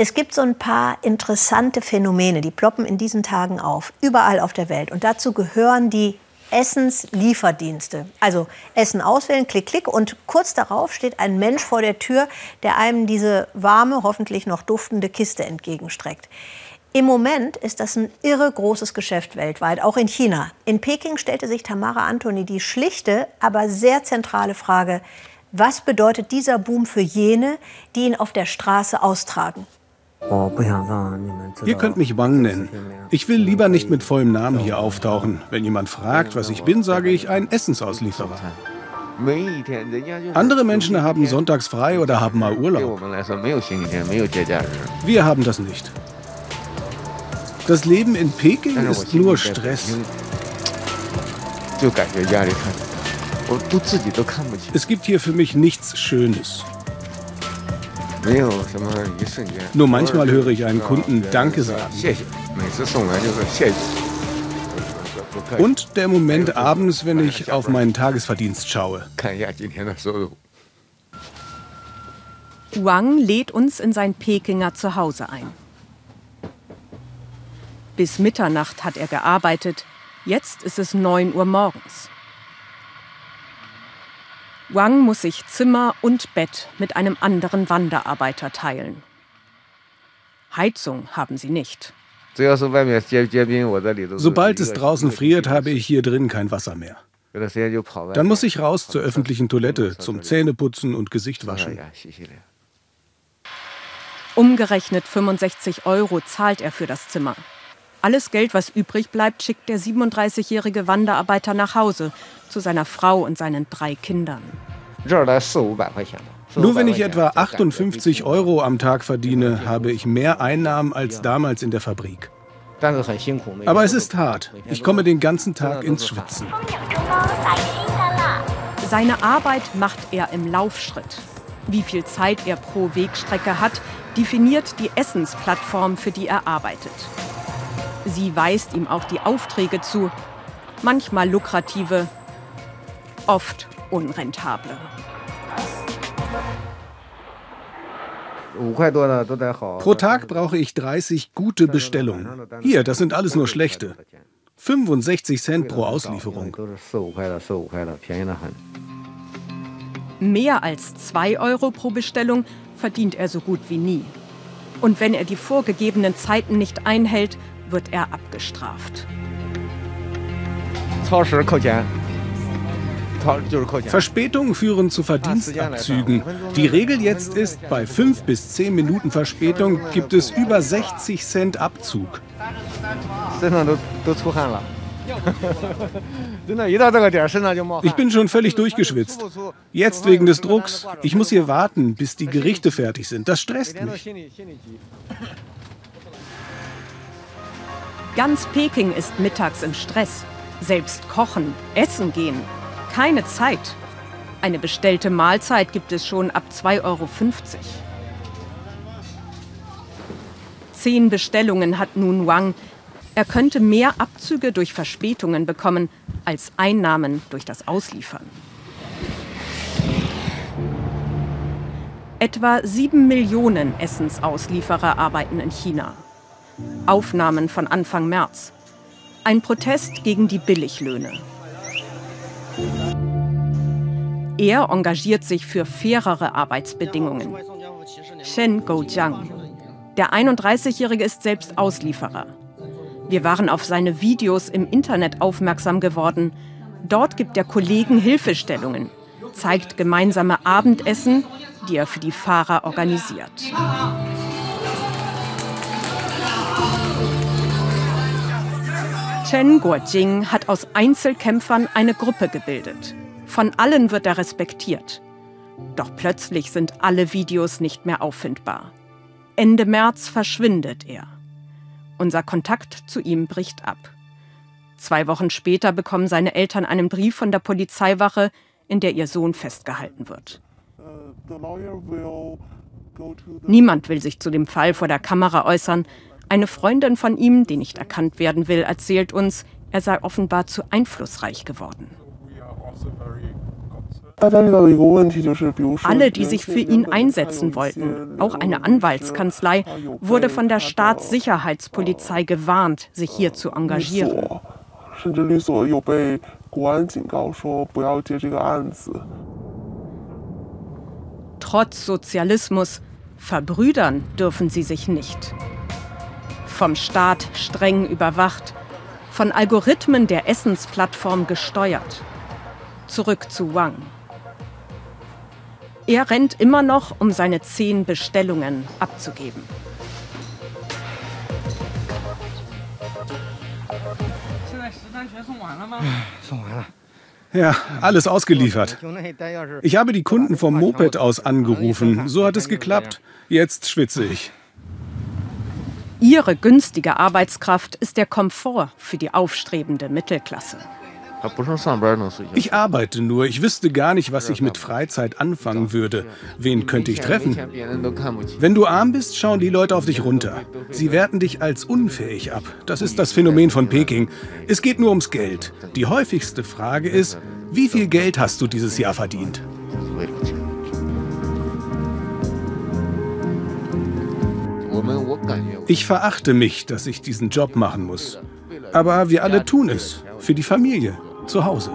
Es gibt so ein paar interessante Phänomene, die ploppen in diesen Tagen auf, überall auf der Welt. Und dazu gehören die Essenslieferdienste. Also Essen auswählen, klick, klick und kurz darauf steht ein Mensch vor der Tür, der einem diese warme, hoffentlich noch duftende Kiste entgegenstreckt. Im Moment ist das ein irre großes Geschäft weltweit, auch in China. In Peking stellte sich Tamara Antoni die schlichte, aber sehr zentrale Frage, was bedeutet dieser Boom für jene, die ihn auf der Straße austragen? Ihr könnt mich Wang nennen. Ich will lieber nicht mit vollem Namen hier auftauchen. Wenn jemand fragt, was ich bin, sage ich ein Essensauslieferer. Andere Menschen haben sonntags frei oder haben mal Urlaub. Wir haben das nicht. Das Leben in Peking ist nur Stress. Es gibt hier für mich nichts Schönes. Nur manchmal höre ich einen Kunden Danke sagen. Und der Moment abends, wenn ich auf meinen Tagesverdienst schaue. Wang lädt uns in sein Pekinger Zuhause ein. Bis Mitternacht hat er gearbeitet, jetzt ist es 9 Uhr morgens. Wang muss sich Zimmer und Bett mit einem anderen Wanderarbeiter teilen. Heizung haben sie nicht. Sobald es draußen friert, habe ich hier drin kein Wasser mehr. Dann muss ich raus zur öffentlichen Toilette zum Zähneputzen und Gesicht waschen. Umgerechnet 65 Euro zahlt er für das Zimmer. Alles Geld, was übrig bleibt, schickt der 37-jährige Wanderarbeiter nach Hause zu seiner Frau und seinen drei Kindern. Nur wenn ich etwa 58 Euro am Tag verdiene, habe ich mehr Einnahmen als damals in der Fabrik. Aber es ist hart. Ich komme den ganzen Tag ins Schwitzen. Seine Arbeit macht er im Laufschritt. Wie viel Zeit er pro Wegstrecke hat, definiert die Essensplattform, für die er arbeitet. Sie weist ihm auch die Aufträge zu, manchmal lukrative, oft unrentable. Pro Tag brauche ich 30 gute Bestellungen. Hier, das sind alles nur schlechte. 65 Cent pro Auslieferung. Mehr als 2 Euro pro Bestellung verdient er so gut wie nie. Und wenn er die vorgegebenen Zeiten nicht einhält, wird er abgestraft. Verspätungen führen zu Verdienstabzügen. Die Regel jetzt ist, bei 5 bis 10 Minuten Verspätung gibt es über 60 Cent Abzug. Ich bin schon völlig durchgeschwitzt. Jetzt wegen des Drucks. Ich muss hier warten, bis die Gerichte fertig sind. Das stresst mich. Ganz Peking ist mittags im Stress. Selbst kochen, essen gehen. Keine Zeit. Eine bestellte Mahlzeit gibt es schon ab 2,50 Euro. Zehn Bestellungen hat nun Wang. Er könnte mehr Abzüge durch Verspätungen bekommen als Einnahmen durch das Ausliefern. Etwa sieben Millionen Essensauslieferer arbeiten in China. Aufnahmen von Anfang März. Ein Protest gegen die Billiglöhne. Er engagiert sich für fairere Arbeitsbedingungen. Shen Goujiang. Der 31-Jährige ist selbst Auslieferer. Wir waren auf seine Videos im Internet aufmerksam geworden. Dort gibt er Kollegen Hilfestellungen, zeigt gemeinsame Abendessen, die er für die Fahrer organisiert. Chen Guojing hat aus Einzelkämpfern eine Gruppe gebildet. Von allen wird er respektiert. Doch plötzlich sind alle Videos nicht mehr auffindbar. Ende März verschwindet er. Unser Kontakt zu ihm bricht ab. Zwei Wochen später bekommen seine Eltern einen Brief von der Polizeiwache, in der ihr Sohn festgehalten wird. Niemand will sich zu dem Fall vor der Kamera äußern, eine Freundin von ihm, die nicht erkannt werden will, erzählt uns, er sei offenbar zu einflussreich geworden. Alle, die sich für ihn einsetzen wollten, auch eine Anwaltskanzlei, wurde von der Staatssicherheitspolizei gewarnt, sich hier zu engagieren. Trotz Sozialismus verbrüdern dürfen sie sich nicht. Vom Staat streng überwacht, von Algorithmen der Essensplattform gesteuert. Zurück zu Wang. Er rennt immer noch, um seine zehn Bestellungen abzugeben. Ja, alles ausgeliefert. Ich habe die Kunden vom Moped aus angerufen. So hat es geklappt. Jetzt schwitze ich. Ihre günstige Arbeitskraft ist der Komfort für die aufstrebende Mittelklasse. Ich arbeite nur. Ich wüsste gar nicht, was ich mit Freizeit anfangen würde. Wen könnte ich treffen? Wenn du arm bist, schauen die Leute auf dich runter. Sie werten dich als unfähig ab. Das ist das Phänomen von Peking. Es geht nur ums Geld. Die häufigste Frage ist, wie viel Geld hast du dieses Jahr verdient? Ich verachte mich, dass ich diesen Job machen muss. Aber wir alle tun es. Für die Familie zu Hause.